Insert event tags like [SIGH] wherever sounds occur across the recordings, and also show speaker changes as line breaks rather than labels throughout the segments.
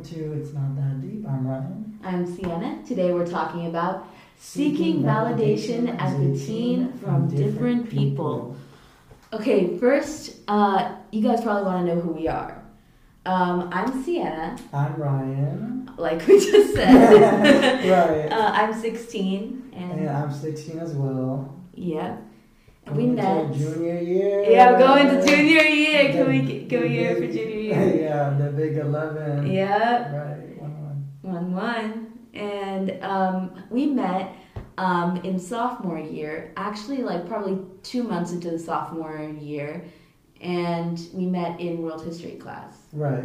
welcome to It's Not That Deep. I'm Ryan.
I'm Sienna. Today we're talking about seeking validation as a teen from different people. Okay, first, uh, you guys probably want to know who we are. Um, I'm Sienna,
I'm Ryan.
like we just said. [LAUGHS]
right. [LAUGHS]
uh, I'm 16, and
And I'm 16 as well.
yeah, and we
Going
met.
Junior year.
Yeah, I'm going to junior year. Can we
The-
can we
the
hear it for junior year? [LAUGHS]
yeah, the big 11.
Yeah.
Right, one one.
one one and um, we met um, in sophomore year actually like probably two months into the sophomore year and we met in world history class
Right.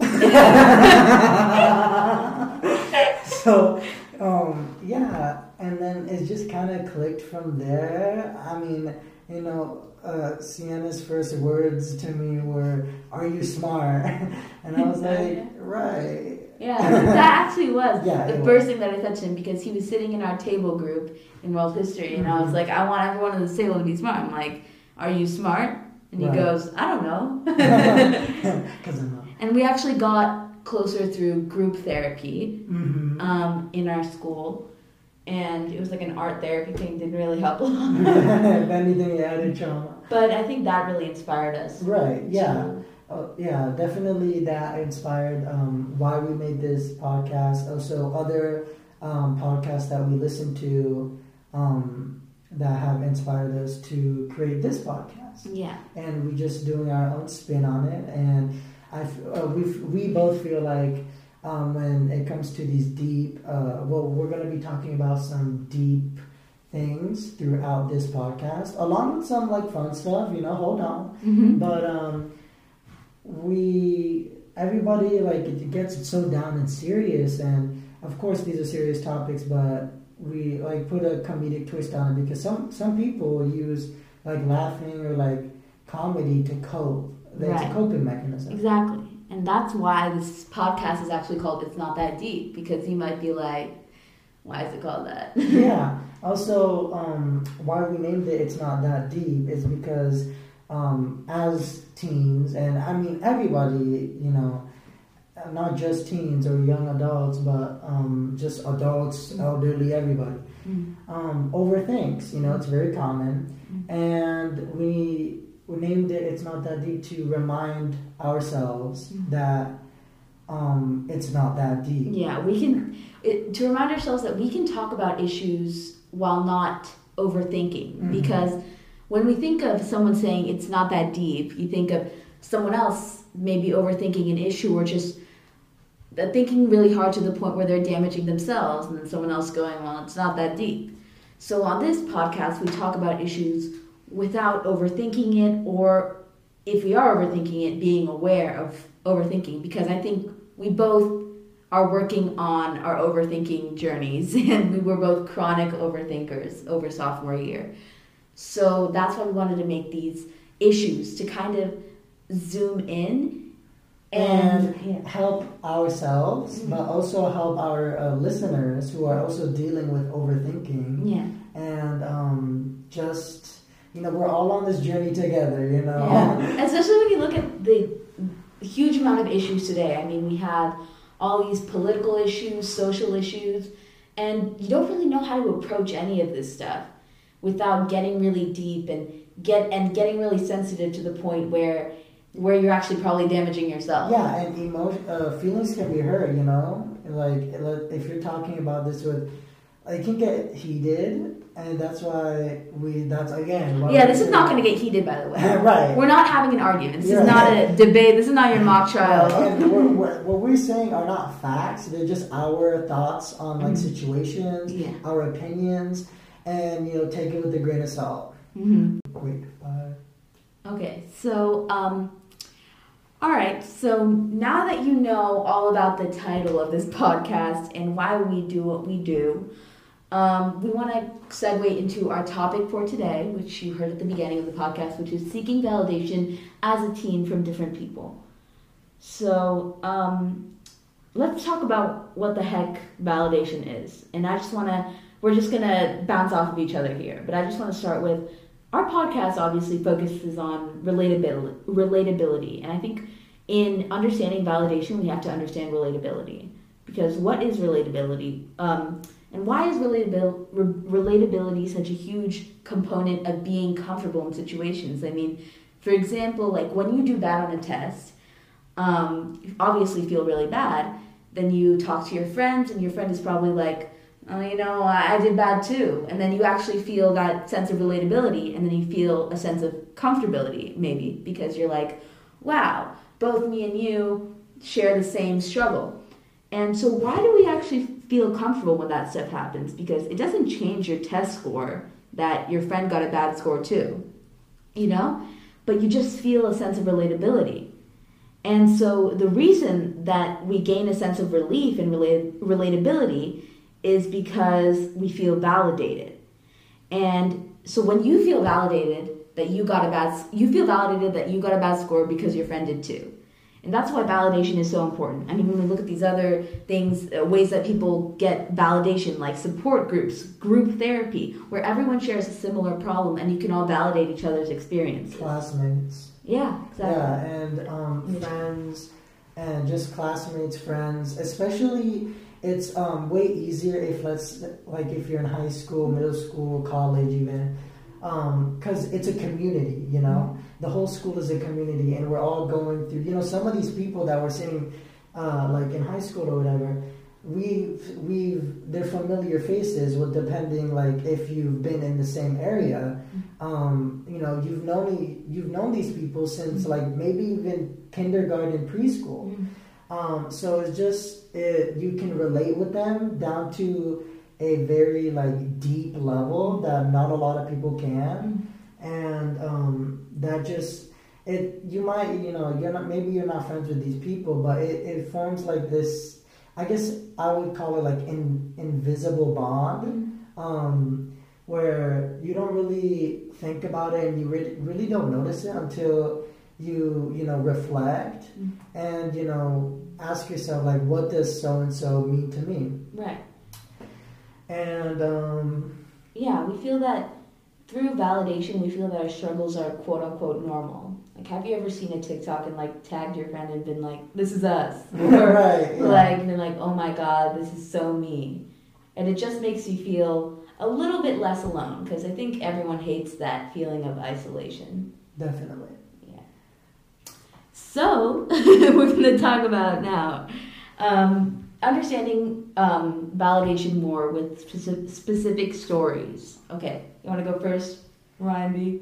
[LAUGHS] so, um, yeah, and then it just kind of clicked from there. I mean, you know, uh, Sienna's first words to me were, "Are you smart?" [LAUGHS] and I was like, "Right."
yeah that actually was [LAUGHS]
Yeah,
the first thing that i said to him because he was sitting in our table group in world history and i was
Mhm.
like i want everyone in this table to be smart i'm like are you smart and he
Right.
goes i don't know [LAUGHS]
Because I'm not.
and we actually got closer through group therapy
Mm-hmm.
um, in our school, and it was like an art therapy thing. Didn't really help a lot, [LAUGHS]
if anything, it added trauma.
but I think that really inspired us.
Right. Yeah. Oh, yeah, definitely that inspired um, why we made this podcast. Also, other um, podcasts that we listen to um, that have inspired us to create this podcast.
yeah,
And we're just doing our own spin on it. And I, uh, we, we both feel like um, when it comes to these deep, uh, well, we're going to be talking about some deep things throughout this podcast, along with some like fun stuff, you know, hold on
mm-hmm.
but um we everybody like it gets so down and serious and of course these are serious topics but we like put a comedic twist on it because some some people use like laughing or like comedy to cope that's a
Right.
coping mechanism
exactly, and that's why this podcast is actually called "It's Not That Deep" because you might be like, "Why is it called that?"
yeah [LAUGHS] also um why we named it it's not that deep is because um as teens and i mean everybody you know not just teens or young adults but um just adults elderly everybody
Mm.
um overthinks you know it's very common and we we named it it's not that deep to remind ourselves
Mhm.
that um it's not that deep
Yeah, we can it, to remind ourselves that we can talk about issues while not overthinking
Mhm.
because when we think of someone saying it's not that deep, you think of someone else maybe overthinking an issue or just uh, thinking really hard to the point where they're damaging themselves and then someone else going, well, it's not that deep. So on this podcast, we talk about issues without overthinking it or if we are overthinking it, being aware of overthinking because I think we both are working on our overthinking journeys [LAUGHS] and we were both chronic overthinkers over sophomore year. So that's why we wanted to make these issues to kind of zoom in and,
and help ourselves,
Mhm.
but also help our uh, listeners who are also dealing with overthinking.
yeah.
And um, just, you know, we're all on this journey together, you know?
Yeah. Especially when you look at the huge amount of issues today. I mean, we have all these political issues, social issues, and you don't really know how to approach any of this stuff without getting really deep and get and getting really sensitive to the point where where you're actually probably damaging yourself.
Yeah, and emotion, uh, feelings can be hurt, you know? Like, if you're talking about this with, it can get heated, and that's why we, that's again.
Yeah, this is not going to get heated, by the way.
right.
We're not having an argument. This
Yeah.
is not a debate. This is not your mock trial.
And we're, we're, what we're saying are not facts. They're just our thoughts on like
Mhm.
situations,
Yeah.
our opinions, and you know, take it with a grain of salt.
hmm
Wait, uh,
Okay, so um, all right. So now that you know all about the title of this podcast and why we do what we do, um, we want to segue into our topic for today, which you heard at the beginning of the podcast, which is seeking validation as a teen from different people. So um, let's talk about what the heck validation is, and I just want to. We're just gonna bounce off of each other here, but I just want to start with our podcast obviously focuses on relatability, relatability, and I think in understanding validation, we have to understand relatability. Because what is relatability? Um, and why is relatabil- re- relatability such a huge component of being comfortable in situations? I mean, for example, like when you do bad on a test, um, you obviously feel really bad. Then you talk to your friends, and your friend is probably like, oh, you know, I did bad too. And then you actually feel that sense of relatability, and then you feel a sense of comfortability, maybe, because you're like, wow, both me and you share the same struggle. And so, why do we actually feel comfortable when that stuff happens? Because it doesn't change your test score that your friend got a bad score too, you know? But you just feel a sense of relatability. And so, the reason that we gain a sense of relief and relat- relatability is because we feel validated. And so, when you feel validated, that you got a bad you feel validated that you got a bad score because your friend did too and that's why validation is so important. I mean when we look at these other things uh, ways that people get validation like support groups group therapy where everyone shares a similar problem and you can all validate each other's experience.
Classmates.
Yeah exactly.
Yeah and um, friends and just classmates friends especially it's um, way easier if let's like if you're in high school middle school college even because um, it's a community, you know. Mm-hmm. The whole school is a community, and we're all going through. You know, some of these people that were sitting, uh, like in high school or whatever, we've we've they're familiar faces. With depending, like if you've been in the same area, mm-hmm. um, you know, you've known you've known these people since mm-hmm. like maybe even kindergarten, preschool. Um, so it's just it, you can relate with them down to a very like deep level that not a lot of people can, and um, that just it you might you know you're not maybe you're not friends with these people, but it, it forms like this. I guess I would call it like an invisible bond, um, where you don't really think about it and you really, really don't notice it until you you know reflect mm-hmm. and you know ask yourself like what does so and so mean to me
right
and um,
yeah, we feel that through validation, we feel that our struggles are quote unquote normal. Like, have you ever seen a TikTok and like tagged your friend and been like, "This is us,"
or [LAUGHS] [LAUGHS] right, yeah.
like been like, "Oh my god, this is so me," and it just makes you feel a little bit less alone because I think everyone hates that feeling of isolation.
Definitely.
Yeah. So [LAUGHS] we're going to talk about now. Um, understanding um, validation more with specific, specific stories. Okay, you want to go first, Ryan B?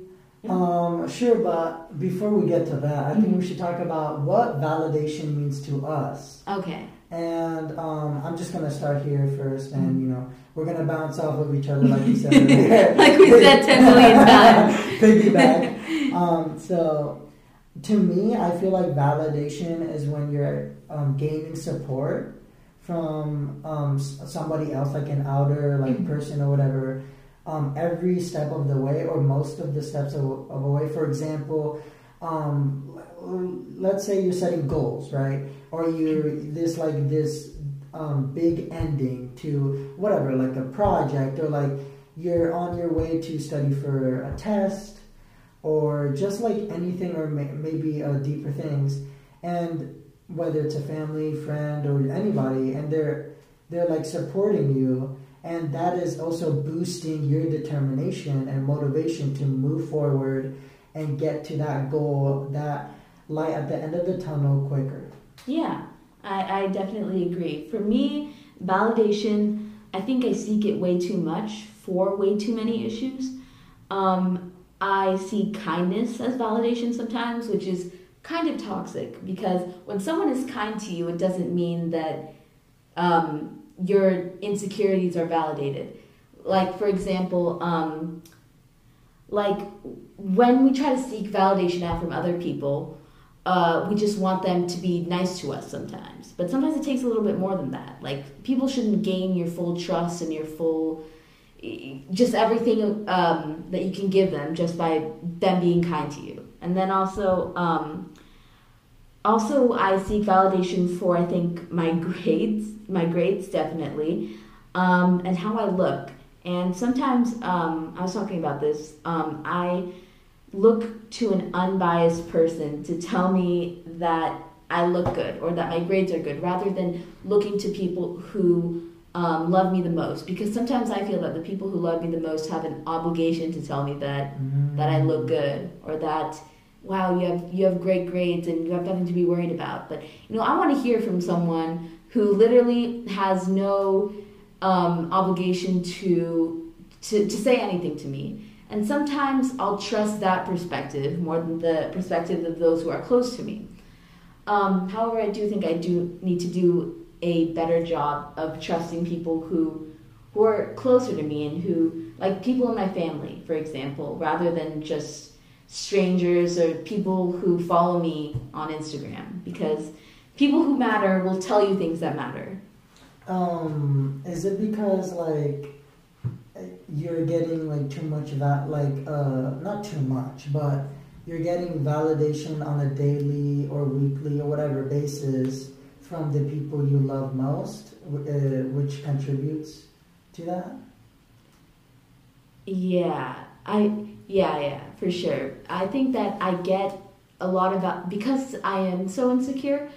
Um, sure, but before we get to that, I think mm-hmm. we should talk about what validation means to us.
Okay.
And um, I'm just gonna start here first, and mm-hmm. you know we're gonna bounce off of each other, like you said, [LAUGHS]
like we said ten million times. [LAUGHS]
Piggyback. Um, so, to me, I feel like validation is when you're um, gaining support from um, somebody else, like an outer like mm-hmm. person or whatever, um, every step of the way or most of the steps of, of a way. For example, um, let's say you're setting goals, right? Or you're this like this um, big ending to whatever, like a project, or like you're on your way to study for a test, or just like anything, or may, maybe uh, deeper things, and whether it's a family, friend, or anybody, and they're they're like supporting you, and that is also boosting your determination and motivation to move forward and get to that goal, that light at the end of the tunnel quicker.
Yeah, I, I definitely agree. For me, validation, I think I seek it way too much for way too many issues. Um, I see kindness as validation sometimes, which is kind of toxic because when someone is kind to you, it doesn't mean that um, your insecurities are validated. Like, for example, um, like when we try to seek validation out from other people, uh, we just want them to be nice to us sometimes. But sometimes it takes a little bit more than that. Like, people shouldn't gain your full trust and your full just everything um, that you can give them just by them being kind to you. And then also, um, also I seek validation for I think my grades, my grades definitely, um, and how I look. And sometimes um, I was talking about this. Um, I look to an unbiased person to tell me that I look good or that my grades are good, rather than looking to people who um, love me the most. Because sometimes I feel that the people who love me the most have an obligation to tell me that
Mm.
that I look good or that wow you have you have great grades and you have nothing to be worried about. But you know I want to hear from someone who literally has no um, obligation to, to to say anything to me. And sometimes I'll trust that perspective more than the perspective of those who are close to me. Um, however, I do think I do need to do a better job of trusting people who who are closer to me and who like people in my family, for example, rather than just strangers or people who follow me on Instagram because people who matter will tell you things that matter.
Um, is it because like you're getting like too much that like uh not too much, but you're getting validation on a daily or weekly or whatever basis from the people you love most, uh, which contributes to that?
Yeah, I yeah yeah for sure. I think that I get a lot of because I am so insecure.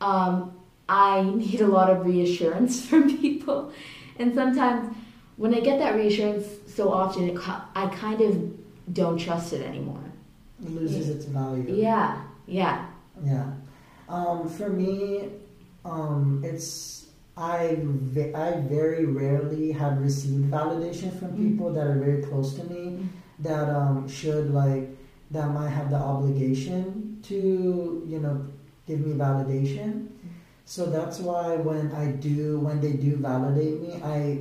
Um, I [LAUGHS] need a lot of reassurance [LAUGHS] from people, and sometimes when I get that reassurance so often, it, I kind of don't trust it anymore.
It loses its value.
Yeah, yeah.
Yeah. Um, for me, um, it's I I very rarely have received validation from
Mm.
people that are very close to me that um, should like that might have the obligation to you know give me validation. So that's why when I do when they do validate me, I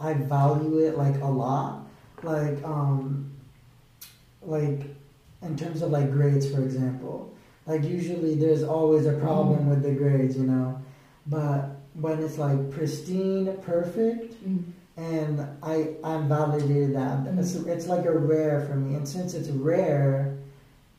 I value it like a lot. Like um like in terms of like grades for example. Like usually there's always a problem with the grades, you know. But when it's like pristine, perfect,
Mm.
And I I'm validated that it's, it's like a rare for me, and since it's rare,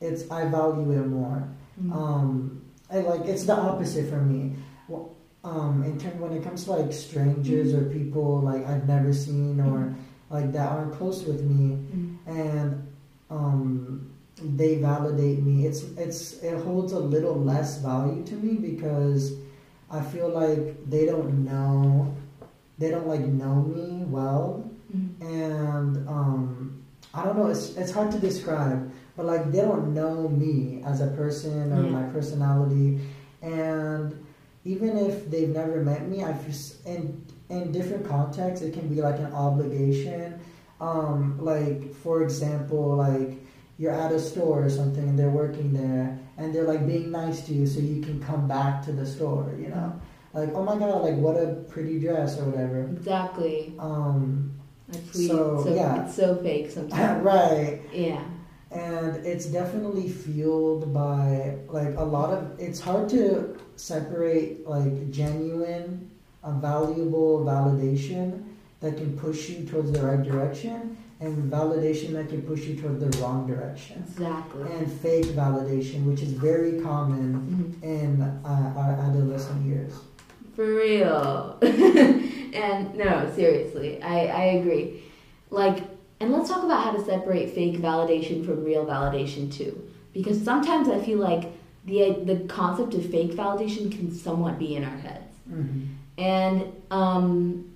it's I value it more.
Mm.
Um, I like it's the opposite for me. Well, um, in term when it comes to like strangers or people like I've never seen or like that aren't close with me,
Mm.
and um, they validate me. It's it's it holds a little less value to me because I feel like they don't know, they don't like know me well,
Mm.
and um, I don't know. It's it's hard to describe, but like they don't know me as a person or
Yeah.
my personality, and even if they've never met me, I just in in different contexts it can be like an obligation. Um, like for example, like you're at a store or something and they're working there and they're like being nice to you so you can come back to the store. You know, like oh my god, like what a pretty dress or whatever.
Exactly.
Um,
I tweet.
So,
so
yeah.
it's so fake sometimes. [LAUGHS]
right.
Yeah.
and it's definitely fueled by like a lot of it's hard to separate like genuine a valuable validation that can push you towards the right direction and validation that can push you toward the wrong direction
Exactly.
and fake validation which is very common
Mhm.
in uh, our adolescent years
For real. [LAUGHS] and no, seriously, I, I agree. Like, and let's talk about how to separate fake validation from real validation too. Because sometimes I feel like the the concept of fake validation can somewhat be in our heads.
mm-hmm.
And um,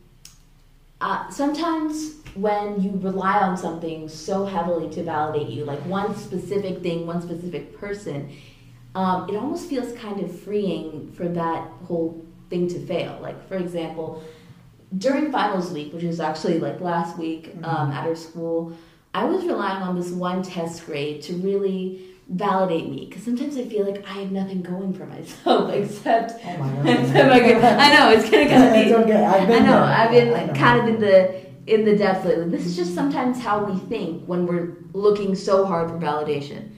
uh, sometimes when you rely on something so heavily to validate you, like one specific thing, one specific person, um, it almost feels kind of freeing for that whole thing to fail. Like, for example, during finals week, which was actually like last week um, at our school, I was relying on this one test grade to really validate me because sometimes I feel like I have nothing going for myself [LAUGHS] except
oh my [LAUGHS] god
except. I know it's gonna kind of be [LAUGHS]
okay I've
I know.
there.
I've been
I know.
kind of in the in the depths lately. This is just sometimes how we think when we're looking so hard for validation.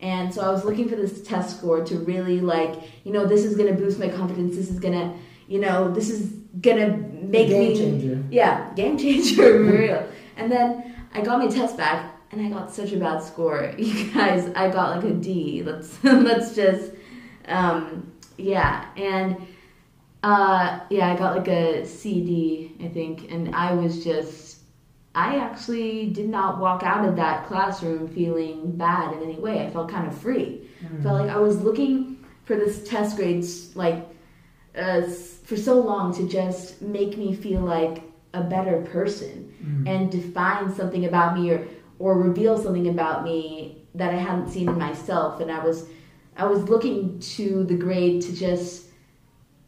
And so I was looking for this test score to really like, you know, this is gonna boost my confidence. This is gonna, you know, this is gonna make
game
me,
changer
yeah, game changer [LAUGHS] for real. And then I got my test back, and I got such a bad score. [LAUGHS] You guys, I got like a D. Let's [LAUGHS] let's just, um, yeah, and uh, yeah, I got like a CD, I think, and I was just, I actually did not walk out of that classroom feeling bad in any way. I felt kind of free.
Mm.
Felt like I was looking for this test grades like uh, for so long to just make me feel like a better person
Mm.
and define something about me or or reveal something about me that I hadn't seen in myself and I was I was looking to the grade to just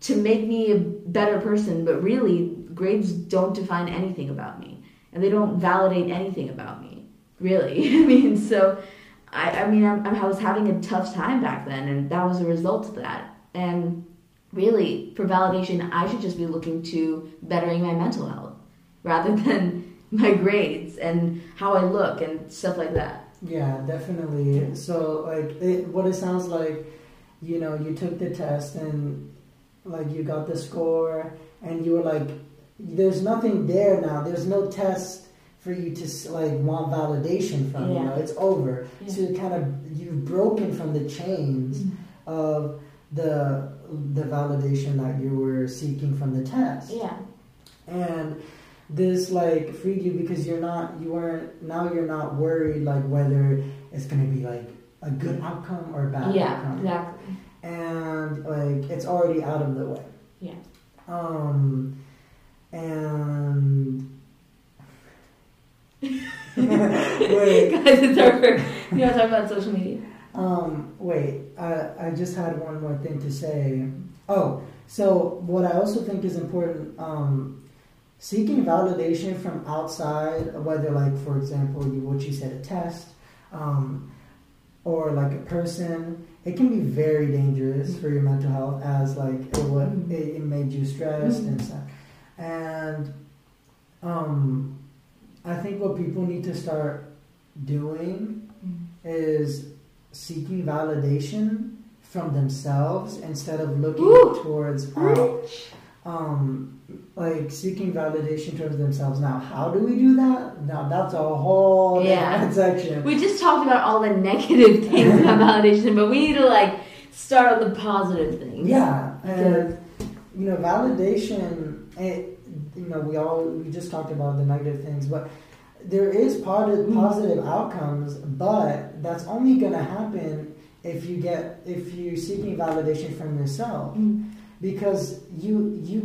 to make me a better person but really grades don't define anything about me and they don't validate anything about me really [LAUGHS] I mean so I, I mean I'm, I was having a tough time back then and that was a result of that and really for validation I should just be looking to bettering my mental health rather [LAUGHS] than my grades and how I look and stuff like that.
Yeah, definitely. So, like, it, what it sounds like, you know, you took the test and, like, you got the score, and you were like, there's nothing there now. There's no test for you to, like, want validation from. You know, it's over.
Yeah.
So, you kind of, you've broken from the chains of the the validation that you were seeking from the test
Yeah.
and this like freed you because you're not you weren't now you're not worried like whether it's gonna be like a good outcome or a bad
Yeah,
outcome
exactly.
and like it's already out of the way
Yeah.
um and [LAUGHS] wait
Guys, it's over. You want to talk about social media?
Um, wait, I, I just had one more thing to say. Oh, so what I also think is important, um, seeking validation from outside, whether like, for example, you, what you said, a test, um, or like a person, it can be very dangerous for your mental health as like it, what,
Mhm.
it, it made you stressed
Mhm.
and stuff. And um, I think what people need to start doing is seeking validation from themselves instead of looking
Ooh.
towards out. Um, like seeking validation towards themselves. Now, how do we do that? Now, that's a whole
Yeah. [LAUGHS]
section.
We just talked about all the negative [LAUGHS] things about [LAUGHS] validation, but we need to like start on the positive things.
Yeah, and you know, validation. It, you know, we all we just talked about the negative things, but there is positive positive outcomes. But that's only going to happen if you get if you're seeking validation from yourself,
Mm.
because you you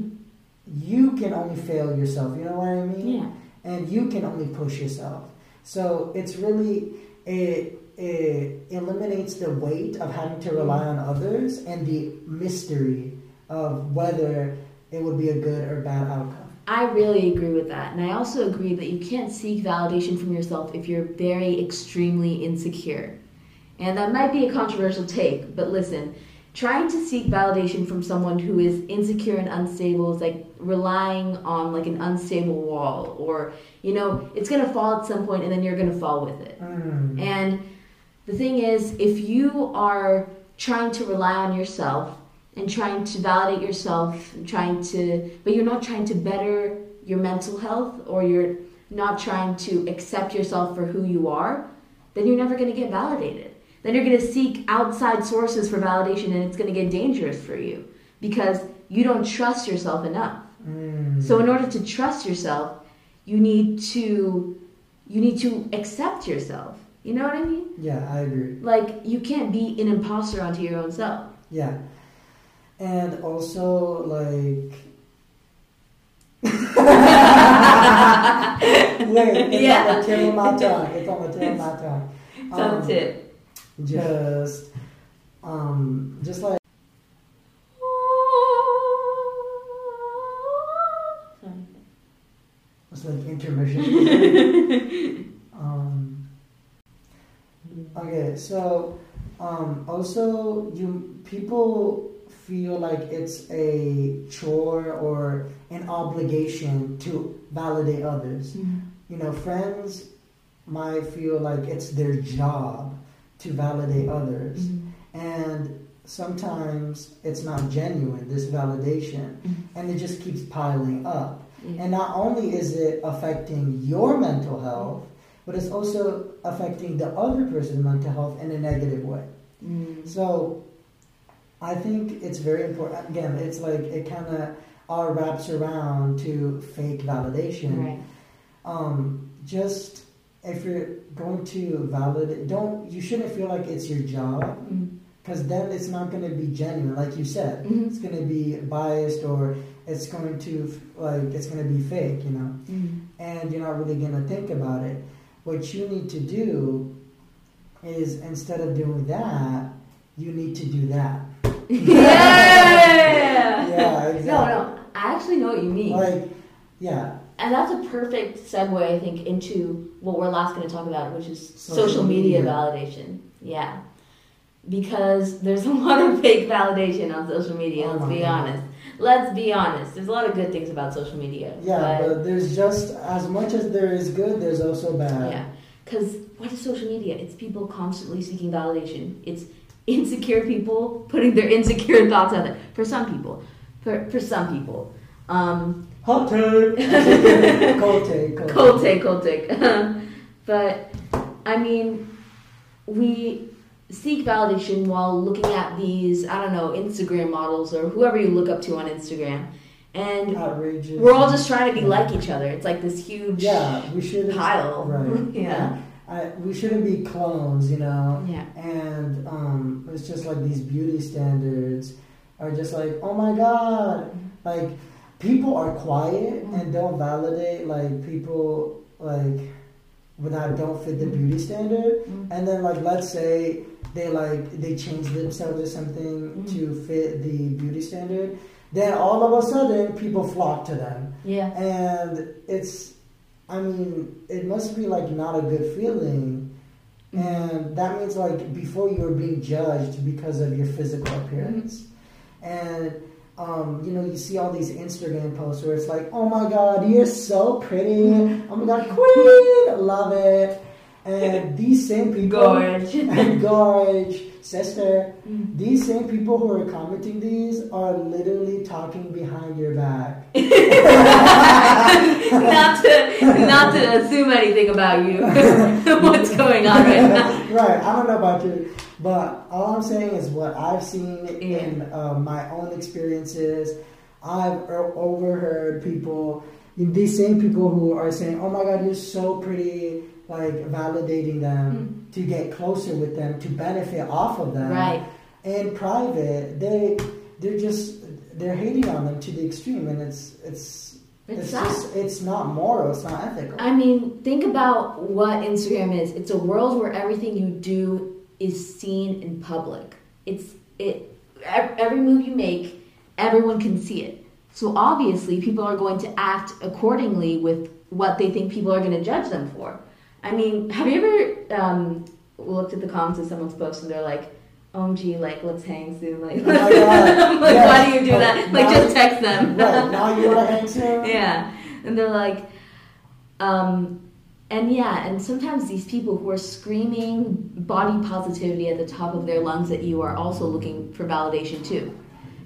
you can only fail yourself. You know what I mean?
Yeah.
and you can only push yourself. So it's really it, it eliminates the weight of having to rely on others and the mystery of whether it would be a good or bad outcome.
I really agree with that. And I also agree that you can't seek validation from yourself if you're very extremely insecure. And that might be a controversial take, but listen, trying to seek validation from someone who is insecure and unstable is like relying on like an unstable wall or you know, it's going to fall at some point and then you're going to fall with it.
Mm.
And the thing is, if you are trying to rely on yourself and trying to validate yourself, trying to, but you're not trying to better your mental health or you're not trying to accept yourself for who you are, then you're never going to get validated. Then you're going to seek outside sources for validation and it's going to get dangerous for you because you don't trust yourself enough.
Mm.
So in order to trust yourself, you need to you need to accept yourself. You know what I mean?
yeah, I agree.
Like you can't be an imposter onto your own self.
Yeah, and also like. [LAUGHS] Wait, it's
Yeah.
on the tip of my tongue. It's on the tip of my tongue. [LAUGHS] Um,
it.
Just, um, just like it's like intermission. [LAUGHS] um, okay, so um, also you people feel like it's a chore or an obligation to validate others. Mm-hmm. You know, friends might feel like it's their job to validate others, mm-hmm. and sometimes it's not genuine. This validation, mm-hmm. and it just keeps piling up. And not only is it affecting your mental health, but it's also affecting the other person's mental health in a negative way.
Mm.
So I think it's very important. Again, it's like it kind of all wraps around to fake validation.
Right.
Um, just if you're going to validate, don't you shouldn't feel like it's your job because then it's not going to be genuine, like you said.
Mhm.
It's going to be biased or it's going to like it's going to be fake, you know.
Mhm.
And you're not really going to think about it. What you need to do is instead of doing that, you need to do that.
Yeah.
Yeah, exactly.
No, no. I actually know what you mean.
Like, yeah,
And that's a perfect segue, I think, into what we're last going to talk about, which is
Social
social, media.
media.
validation. Yeah. Because there's a lot of fake validation on social media,
Oh
let's be
God.
honest. Let's be honest. There's a lot of good things about social media.
yeah.
but-
But there's just as much as there is good, there's also bad.
Yeah, because what is social media? It's people constantly seeking validation. It's insecure people putting their insecure thoughts out there. For some people, for for some people, um,
Hot take. [LAUGHS] cold take. Cold,
cold take, cold take. [LAUGHS] but I mean, we seek validation while looking at these I don't know Instagram models or whoever you look up to on Instagram, and
Outrageous.
we're all just trying to be like each other. It's like this huge
Yeah, we should
pile.
Right. [LAUGHS]
yeah.
I, we shouldn't be clones, you know.
Yeah.
And um, it's just like these beauty standards are just like, oh my god, like people are quiet and don't validate like people like that don't fit the beauty standard.
Mm.
And then like let's say they like they change themselves or something
Mhm.
to fit the beauty standard, then all of a sudden people flock to them
Yeah.
and it's i mean it must be like not a good feeling. And that means like before you were being judged because of your physical appearance. And um, you know you see all these instagram posts where it's like oh my god you're so pretty. Oh my god queen love it and these same people
Gorge.
and [LAUGHS] gorge sister
Mm.
these same people who are commenting these are literally talking behind your back [LAUGHS] [LAUGHS]
not to not to assume anything about you. What's going on right now?
right. I don't know about you, but all I'm saying is what I've seen in uh, my own experiences. I've overheard people, these same people who are saying, "Oh my God, you're so pretty," like validating them mm. to get closer with them, to benefit off of them.
Right.
In private, they they're just they're hating on them to the extreme, and it's it's
It's
it's just it's not moral. It's not ethical.
I mean, think about what Instagram is. It's a world where everything you do is seen in public. It's it every move you make, everyone can see it. So obviously, people are going to act accordingly with what they think people are going to judge them for. I mean, have you ever um, looked at the comments of someone's post and they're like, "OMG, like let's hang soon." Like,
Oh [LAUGHS]
like
Yes.
why do you do
Oh,
that? Like, just text them. [LAUGHS]
right now, you want to hang [LAUGHS] soon?
yeah and they're like um and yeah and sometimes these people who are screaming body positivity at the top of their lungs at you are also looking for validation too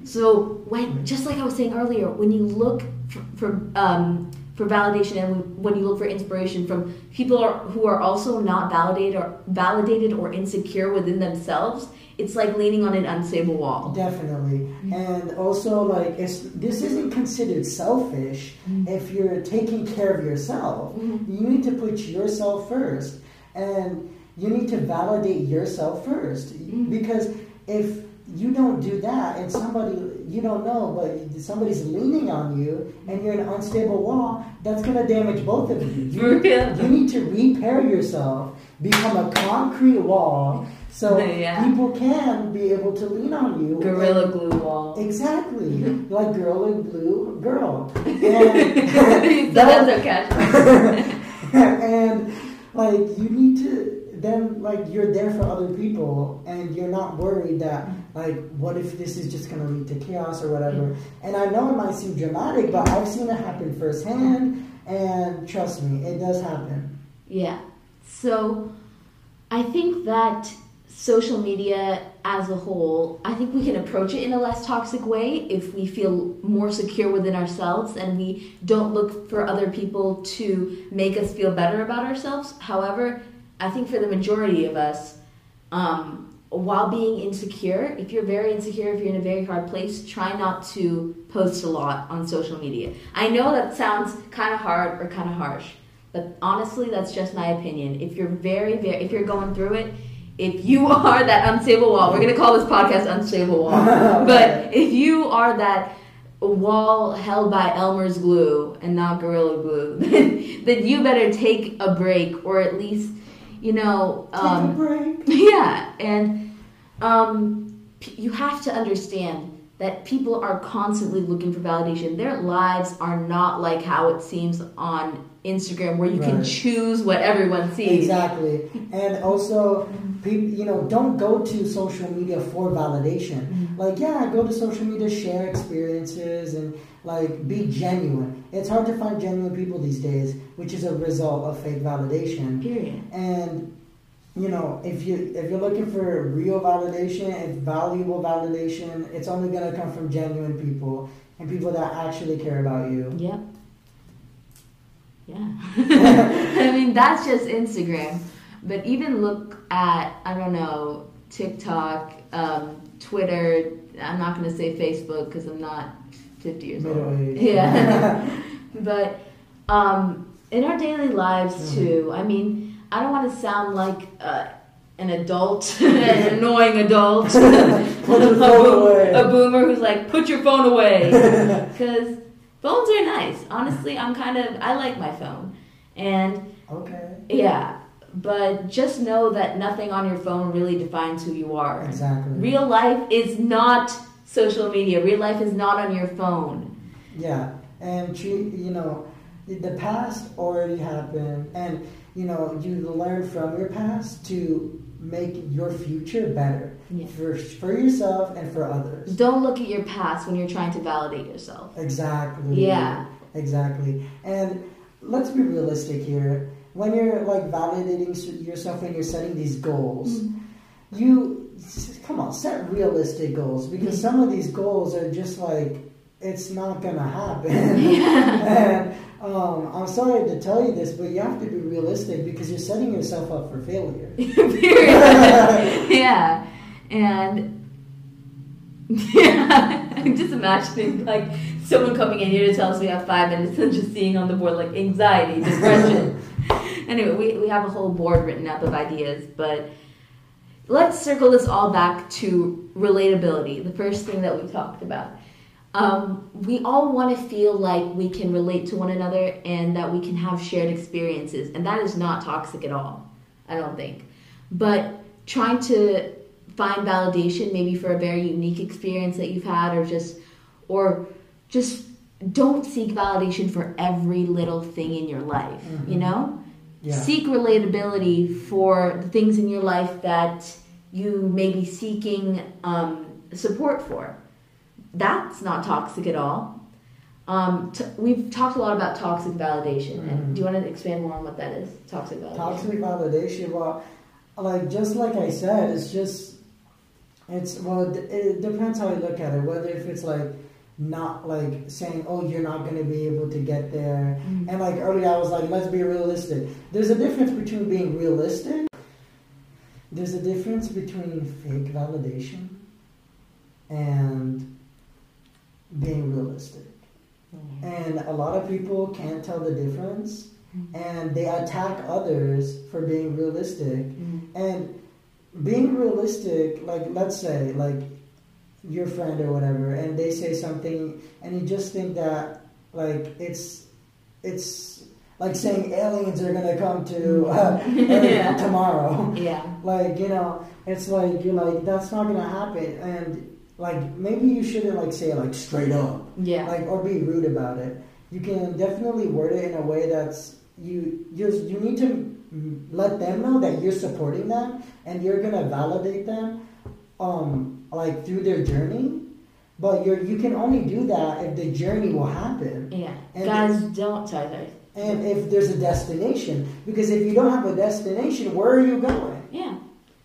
so when just like i was saying earlier when you look for, for um for validation and when you look for inspiration from people are, who are also not validated or validated or insecure within themselves it's like leaning on an unstable wall
Definitely, and also like it's this isn't considered selfish if you're taking care of yourself.
Mhm.
You need to put yourself first, and you need to validate yourself first
Mhm.
because if you don't do that and somebody you don't know but somebody's leaning on you and you're an unstable wall that's going to damage both of you. You, [LAUGHS] you need to repair yourself become a concrete wall so
Yeah.
people can be able to lean on you
gorilla
and-
glue wall.
Exactly. [LAUGHS] Like girl in blue girl. And
that's so [LAUGHS] casual
and like you need to then like you're there for other people and you're not worried that like what if this is just going to lead to chaos or whatever mm-hmm. and i know it might seem dramatic but i've seen it happen firsthand and trust me it does happen
Yeah. So I think that social media as a whole, I think we can approach it in a less toxic way if we feel more secure within ourselves and we don't look for other people to make us feel better about ourselves. However, I think for the majority of us, um, while being insecure, if you're very insecure, if you're in a very hard place, try not to post a lot on social media. I know that sounds kind of hard or kind of harsh, but honestly, that's just my opinion. If you're very, very, if you're going through it, if you [LAUGHS] are that unstable wall, we're gonna call this podcast unstable wall. [LAUGHS] but if you are that wall held by Elmer's glue and not Gorilla Glue, [LAUGHS] then, then you better take a break or at least, you know, um,
Take a break. [LAUGHS]
yeah, and um, p- you have to understand that people are constantly looking for validation. Their lives are not like how it seems on Instagram, where you can choose what everyone sees.
Exactly. And also, people, you know, don't go to social media for validation.
Mm-hmm.
Like, yeah, go to social media, share experiences, and like be genuine. It's hard to find genuine people these days, which is a result of fake validation.
Period.
And you know, if you if you're looking for real validation and valuable validation, it's only gonna come from genuine people and people that actually care about you.
Yep. Yeah. [LAUGHS] [LAUGHS] I mean, that's just Instagram. But even look at, I don't know, TikTok, um, Twitter. I'm not going to say Facebook because I'm not 50 years old.
Age.
Yeah. [LAUGHS] [LAUGHS] but um, in our daily lives,
Mhm.
too, I mean, I don't want to sound like uh, an adult, [LAUGHS] an annoying adult, a, boom- a boomer who's like, put your phone away. Because phones are nice. Honestly, I'm kind of, I like my phone. And
okay.
yeah, but just know that nothing on your phone really defines who you are.
Exactly.
Real life is not social media, real life is not on your phone.
Yeah, and treat you know, the past already happened, and you know you learn from your past to make your future better
Yeah.
for for yourself and for others.
Don't look at your past when you're trying to validate yourself.
Exactly.
Yeah.
Exactly. And let's be realistic here. When you're like validating yourself and you're setting these goals, mm-hmm. you s- come on, set realistic goals because
Mhm.
some of these goals are just like it's not gonna happen.
Yeah. [LAUGHS]
and um, I'm sorry to tell you this, but you have to be realistic because you're setting yourself up for failure. [LAUGHS] [LAUGHS]
Yeah. And yeah, I'm just imagining like someone coming in here to tell us we have five minutes and just seeing on the board like anxiety, depression. anyway, we, we have a whole board written up of ideas, but let's circle this all back to relatability, the first thing that we talked about. Um, we all want to feel like we can relate to one another and that we can have shared experiences, and that is not toxic at all. I don't think. But trying to find validation maybe for a very unique experience that you've had or just or just don't seek validation for every little thing in your life, you
Mhm.
know?
Yeah.
Seek relatability for the things in your life that you may be seeking um, support for. That's not toxic at all. Um, t- we've talked a lot about toxic validation.
Mhm.
And do you want to expand more on what that is? Toxic validation.
Toxic validation, well, like just like I said, it's just it's well, it, it depends how you look at it. Whether if it's like not like saying, "Oh, you're not going to be able to get there,"
Mhm.
and like earlier I was like, "Let's be realistic." There's a difference between being realistic. There's a difference between fake validation and being realistic. And a lot of people can't tell the difference and they attack others for being realistic.
Mhm.
And being realistic, like let's say, like your friend or whatever, and they say something, and you just think that like it's it's like saying aliens are gonna come to uh, [LAUGHS]
Yeah.
tomorrow.
Yeah.
Like you know, it's like you're like that's not gonna happen, and like maybe you shouldn't like say like straight up
Yeah.
like or be rude about it. You can definitely word it in a way that's you you you need to let them know that you're supporting them and you're gonna validate them, um, like through their journey. But you're you can only do that if the journey will happen
yeah.
And
Guys, don't sorry, sorry.
and if there's a destination. Because if you don't have a destination, where are you going?
Yeah.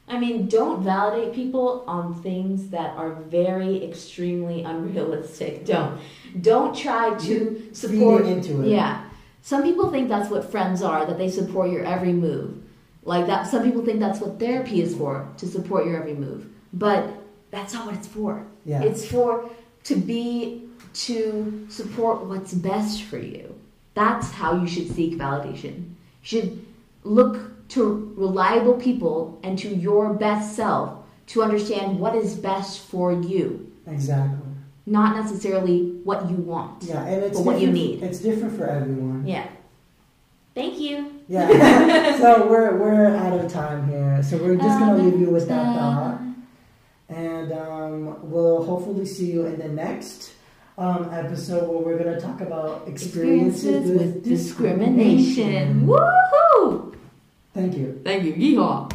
I mean, don't validate people on things that are very extremely unrealistic. [LAUGHS] Don't. Don't try to support
Feeding into it.
Yeah. Some people think that's what friends are, that they support your every move. Like that some people think that's what therapy is for, to support your every move. But that's not what it's for.
Yeah.
It's for to be to support what's best for you. That's how you should seek validation. You should look to reliable people and to your best self to understand what is best for you,
Exactly.
not necessarily what you want.
Yeah, and it's
But what you need.
It's different for everyone.
Yeah. Thank you.
Yeah. [LAUGHS] so we're we're out of time here. So we're just gonna
Um,
leave you with that
uh,
thought, and um, we'll hopefully see you in the next um, episode where we're gonna talk about experiences,
Experiences with discrimination. Woohoo!
Thank you.
Thank you. Yeehaw.